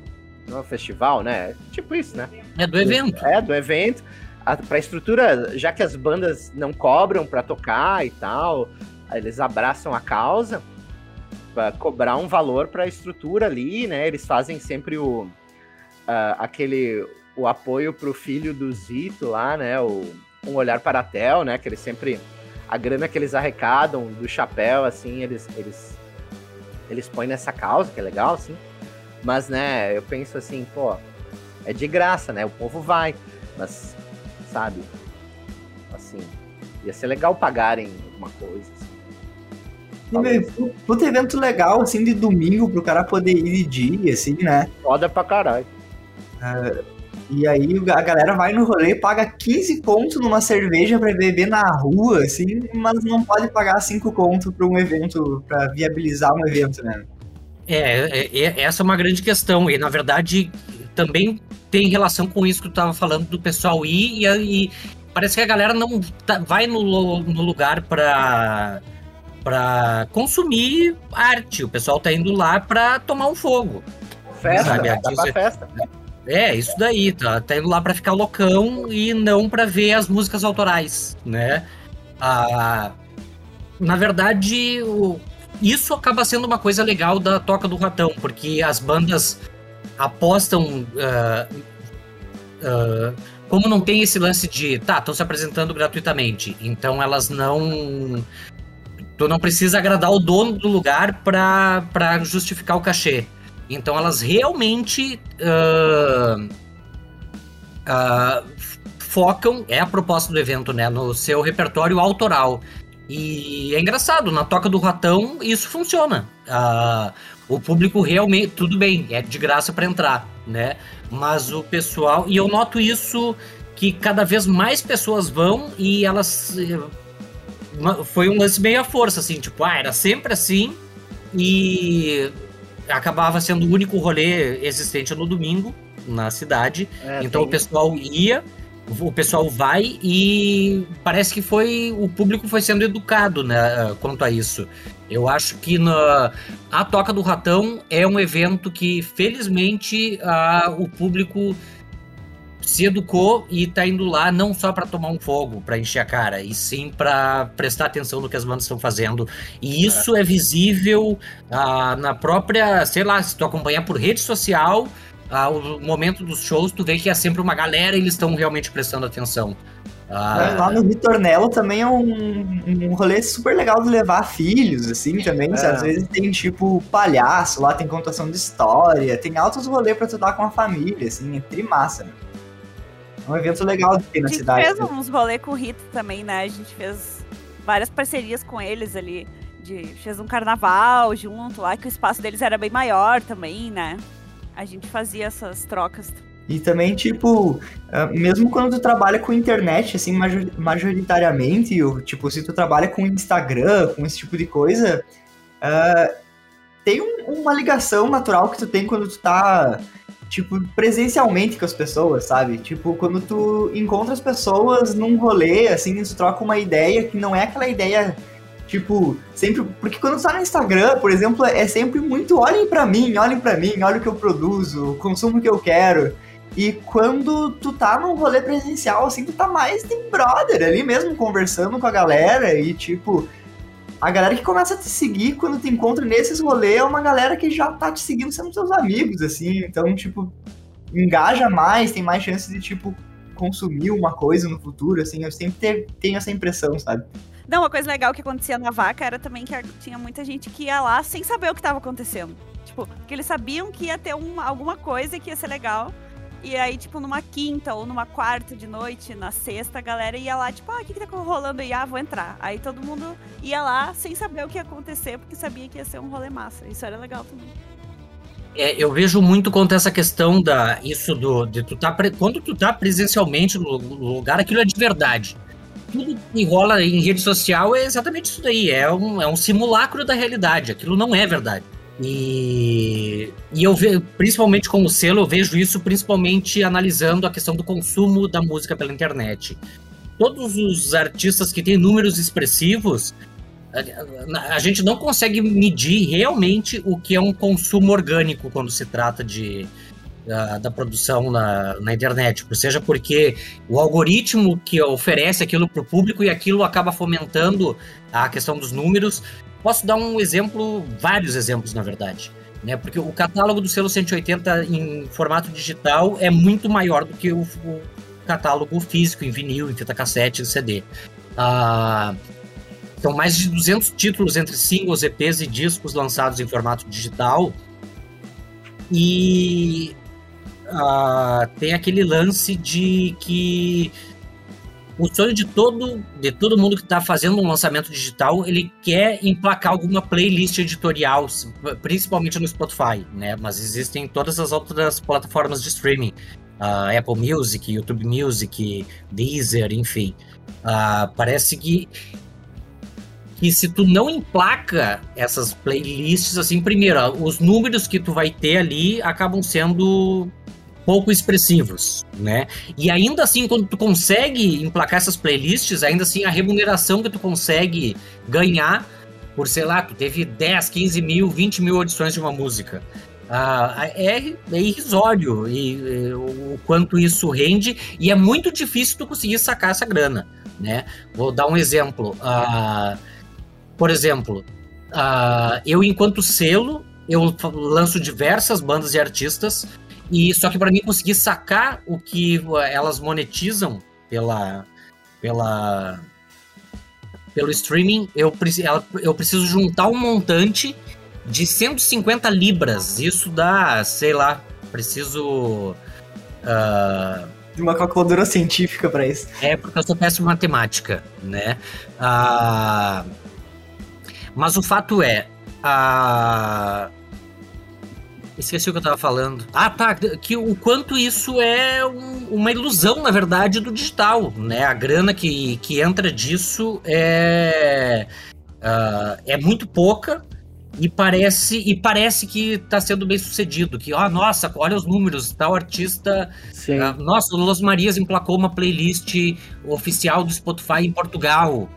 não é festival, né? Tipo isso, né? É do evento. É, do evento. A, pra estrutura, já que as bandas não cobram pra tocar e tal, eles abraçam a causa pra cobrar um valor pra estrutura ali, né? Eles fazem sempre o ah, aquele o apoio pro filho do Zito lá, né? O um olhar para a Tel, né? Que eles sempre a grana que eles arrecadam do chapéu, assim, eles eles eles põem nessa causa, que é legal, assim. Mas, né, eu penso assim, pô, é de graça, né? O povo vai, mas, sabe? Assim, ia ser legal pagarem alguma coisa. assim. Puta evento legal, assim, de domingo, pro cara poder ir de dia, assim, né? Foda pra caralho. E aí a galera vai no rolê, paga 15 conto numa cerveja pra beber na rua, assim, mas não pode pagar 5 conto pra um evento, pra viabilizar um evento, né? É, é, é- essa é uma grande questão. E, na verdade, também tem relação com isso que tu tava falando do pessoal ir e, e parece que a galera não tá- vai no, no lugar pra, pra consumir arte. O pessoal tá indo lá pra tomar um fogo. Festa, Sabe, você- festa. É, isso daí, tá, tá indo lá pra ficar loucão e não pra ver as músicas autorais, né? Ah, na verdade, o- isso acaba sendo uma coisa legal da Toca do Ratão, porque as bandas apostam. ah, ah, como não tem esse lance de, tá, estão se apresentando gratuitamente, então elas não. Tu não precisa agradar o dono do lugar pra, pra justificar o cachê. Então elas realmente ah, f- focam, é a proposta do evento, né, no seu repertório autoral. E é engraçado, na Toca do Ratão isso funciona. Ah, o público realmente, tudo bem, é de graça para entrar, né? Mas o pessoal, e eu noto isso que cada vez mais pessoas vão e elas eh, foi um lance meio à força, assim, tipo, ah, era sempre assim e acabava sendo o único rolê existente no domingo na cidade. É, então o tem- pessoal ia, o pessoal vai e parece que foi o público foi sendo educado, né, quanto a isso. Eu acho que na, a Toca do Ratão é um evento que felizmente ah, o público se educou e tá indo lá não só para tomar um fogo, para encher a cara, e sim para prestar atenção no que as bandas estão fazendo. E isso é, visível ah, na própria, sei lá, se tu acompanhar por rede social, ah, o momento dos shows, tu vê que é sempre uma galera e eles estão realmente prestando atenção. Ah, Lá no Ritornello também é um, um rolê super legal de levar filhos, assim, também. É. Às vezes tem, tipo, palhaço, lá tem contação de história, tem altos rolês pra tu dar com a família, assim, é trimassa, né? É um evento legal de ter na A gente cidade. fez uns rolê com o Rito também, né? A gente fez várias parcerias com eles ali. De, fez um carnaval junto lá, que o espaço deles era bem maior também, né? A gente fazia essas trocas. E também, tipo, ah, mesmo quando tu trabalha com internet, assim, major- majoritariamente, ou, tipo, se tu trabalha com Instagram, com esse tipo de coisa, ah, tem um- uma ligação natural que tu tem quando tu tá, tipo, presencialmente com as pessoas, sabe? Tipo, quando tu encontra as pessoas num rolê, assim, tu troca uma ideia que não é aquela ideia Tipo, sempre. Porque quando tu tá no Instagram, por exemplo, é sempre muito olhem pra mim, olhem pra mim, olha o que eu produzo, consumo o que eu quero. E quando tu tá num rolê presencial, assim, tu tá mais de brother ali mesmo, conversando com a galera e, tipo, a galera que começa a te seguir quando te encontra nesses rolês é uma galera que já tá te seguindo sendo seus amigos, assim. Então, tipo, engaja mais, tem mais chance de, tipo, consumir uma coisa no futuro, assim. Eu sempre te- tenho essa impressão, sabe? Não, uma coisa legal que acontecia na vaca era também que tinha muita gente que ia lá sem saber o que estava acontecendo. Tipo, que eles sabiam que ia ter um, alguma coisa que ia ser legal. E aí, tipo, numa quinta ou numa quarta de noite, na sexta, a galera ia lá, tipo, ah, o que, que tá rolando aí? Ah, vou entrar. Aí todo mundo ia lá sem saber o que ia acontecer, porque sabia que ia ser um rolê massa. Isso era legal também. é, eu vejo muito quanto essa questão da isso do de tu tá quando tu tá presencialmente no, lugar, aquilo é de verdade. Tudo que rola em rede social é exatamente isso daí, é um, é um simulacro da realidade, aquilo não é verdade. E, e eu vejo, principalmente com o selo, eu vejo isso principalmente analisando a questão do consumo da música pela internet. Todos os artistas que têm números expressivos, a gente não consegue medir realmente o que é um consumo orgânico quando se trata de, da, da produção na, na internet, seja porque o algoritmo que oferece aquilo para o público e aquilo acaba fomentando a questão dos números. Posso dar um exemplo, vários exemplos na verdade, né? Porque o catálogo do selo 180 em formato digital é muito maior do que o, o catálogo físico em vinil, em fita cassete, em CD. Ah, são mais de 200 títulos entre singles, EPs e discos lançados em formato digital. E uh, tem aquele lance de que o sonho de todo, de todo mundo que está fazendo um lançamento digital, ele quer emplacar alguma playlist editorial, principalmente no Spotify, né? Mas existem em todas as outras plataformas de streaming. Uh, Apple Music, YouTube Music, Deezer, enfim. Uh, parece que que se tu não emplaca essas playlists, assim, primeiro, os números que tu vai ter ali acabam sendo pouco expressivos, né? E ainda assim, quando tu consegue emplacar essas playlists, ainda assim a remuneração que tu consegue ganhar por, sei lá, tu teve 10, 15 mil, 20 mil audições de uma música. Ah, é, é irrisório e, e, o quanto isso rende e é muito difícil tu conseguir sacar essa grana, né? Vou dar um exemplo. Ah, por exemplo, uh, eu enquanto selo, eu lanço diversas bandas e artistas, e só que para mim conseguir sacar o que elas monetizam pela pela pelo streaming, eu, eu preciso juntar um montante de 150 libras. Isso dá, sei lá, preciso. Uh, de uma calculadora científica para isso. É, porque eu sou péssimo em matemática, né? Uh, mas o fato é, a. Esqueci o que eu tava falando. Ah, tá. Que o quanto isso é um, uma ilusão, na verdade, do digital, né? A grana que, que entra disso é, uh, é muito pouca e parece e parece que tá sendo bem sucedido. Que, ó, oh, nossa, olha os números, tal artista. Uh, nossa, o Los Marias emplacou uma playlist oficial do Spotify em Portugal.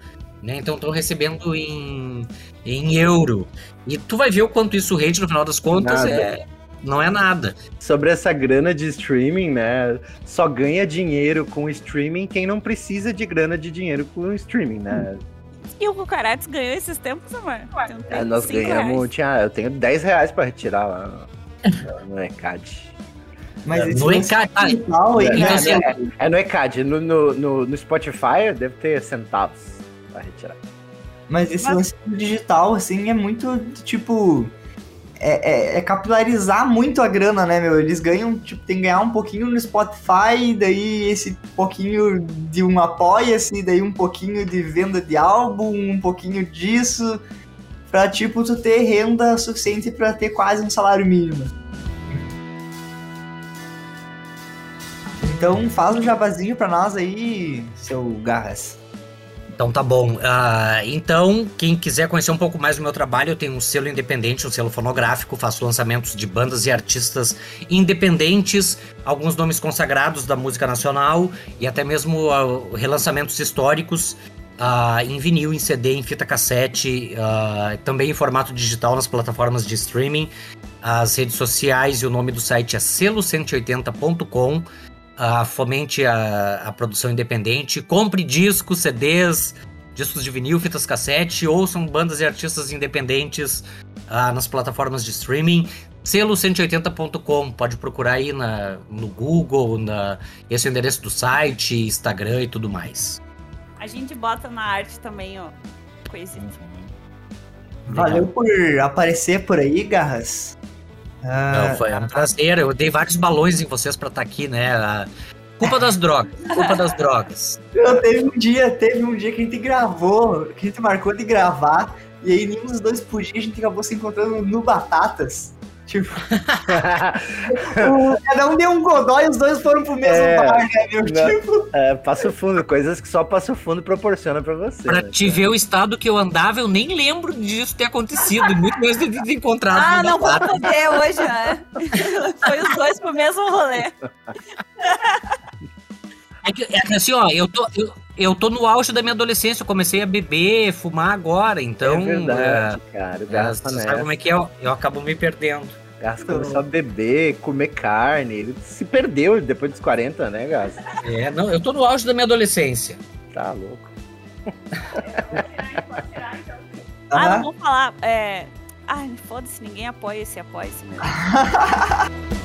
Né? Então estão recebendo em, em euro. E tu vai ver o quanto isso rende no final das contas. É, não é nada. Sobre essa grana de streaming, né? Só ganha dinheiro com streaming quem não precisa de grana de dinheiro com streaming, né? E o Cucarates ganhou esses tempos, amor? É, nós ganhamos. Tinha, eu tenho 10 reais pra retirar lá no ECAD. Mas é, no ECAD. Ah, é, é, no ECAD. No, no, no, no Spotify deve ter centavos para retirar. Mas esse Mas... lance digital, assim, é muito, tipo... É, é, é, capilarizar muito a grana, né, meu? Eles ganham, tipo, tem que ganhar um pouquinho no Spotify, daí esse pouquinho de um apoia-se, daí um pouquinho de venda de álbum, um pouquinho disso, pra, tipo, tu ter renda suficiente para ter quase um salário mínimo. Então faz um jabazinho pra nós aí, seu Garras. Então tá bom. Uh, então, quem quiser conhecer um pouco mais do meu trabalho, eu tenho um selo independente, um selo fonográfico, faço lançamentos de bandas e artistas independentes, alguns nomes consagrados da música nacional e até mesmo uh, relançamentos históricos. Uh, em vinil, em CD, em fita cassete, também em formato digital nas plataformas de streaming. As redes sociais e o nome do site é selo180.com uh, fomente a, a, produção independente, compre discos, CDs, discos de vinil, fitas cassete, ouçam bandas e artistas independentes uh, nas plataformas de streaming. Selo180.com, pode procurar aí na, no Google, na, esse é o endereço do site, Instagram e tudo mais. A gente bota na arte também, ó, coisinha. Valeu por aparecer por aí, Garras. Ah, Não, foi um prazer. Eu dei vários balões em vocês para estar tá aqui, né? Culpa das drogas. Culpa das drogas. Eu, teve um dia, teve um dia que a gente gravou, que a gente marcou de gravar, e aí nenhum dos dois podia, a gente acabou se encontrando no Batatas. Tipo, cada um deu um godó e os dois foram pro mesmo É, bar, né, meu? não. Tipo, É, Passo Fundo, coisas que só Passo Fundo proporciona pra você. Pra né? te ver o estado que eu andava, eu nem lembro disso ter acontecido. Muito menos de ter encontrado. Ah, não vou poder hoje, né? Foi os dois pro mesmo rolê. É que, é que assim, ó, eu tô, eu, eu tô no auge da minha adolescência, eu comecei a beber, fumar agora, então. é verdade, cara. O é, tá você sabe como é que é? Eu, eu acabo me perdendo. Garras começou a beber, comer carne. Ele se perdeu depois dos 40, né, Garras? É, não, eu tô no auge da minha adolescência. Tá louco. Ah, não vou falar. É... Ai, foda-se, ninguém apoia esse apoia esse mesmo.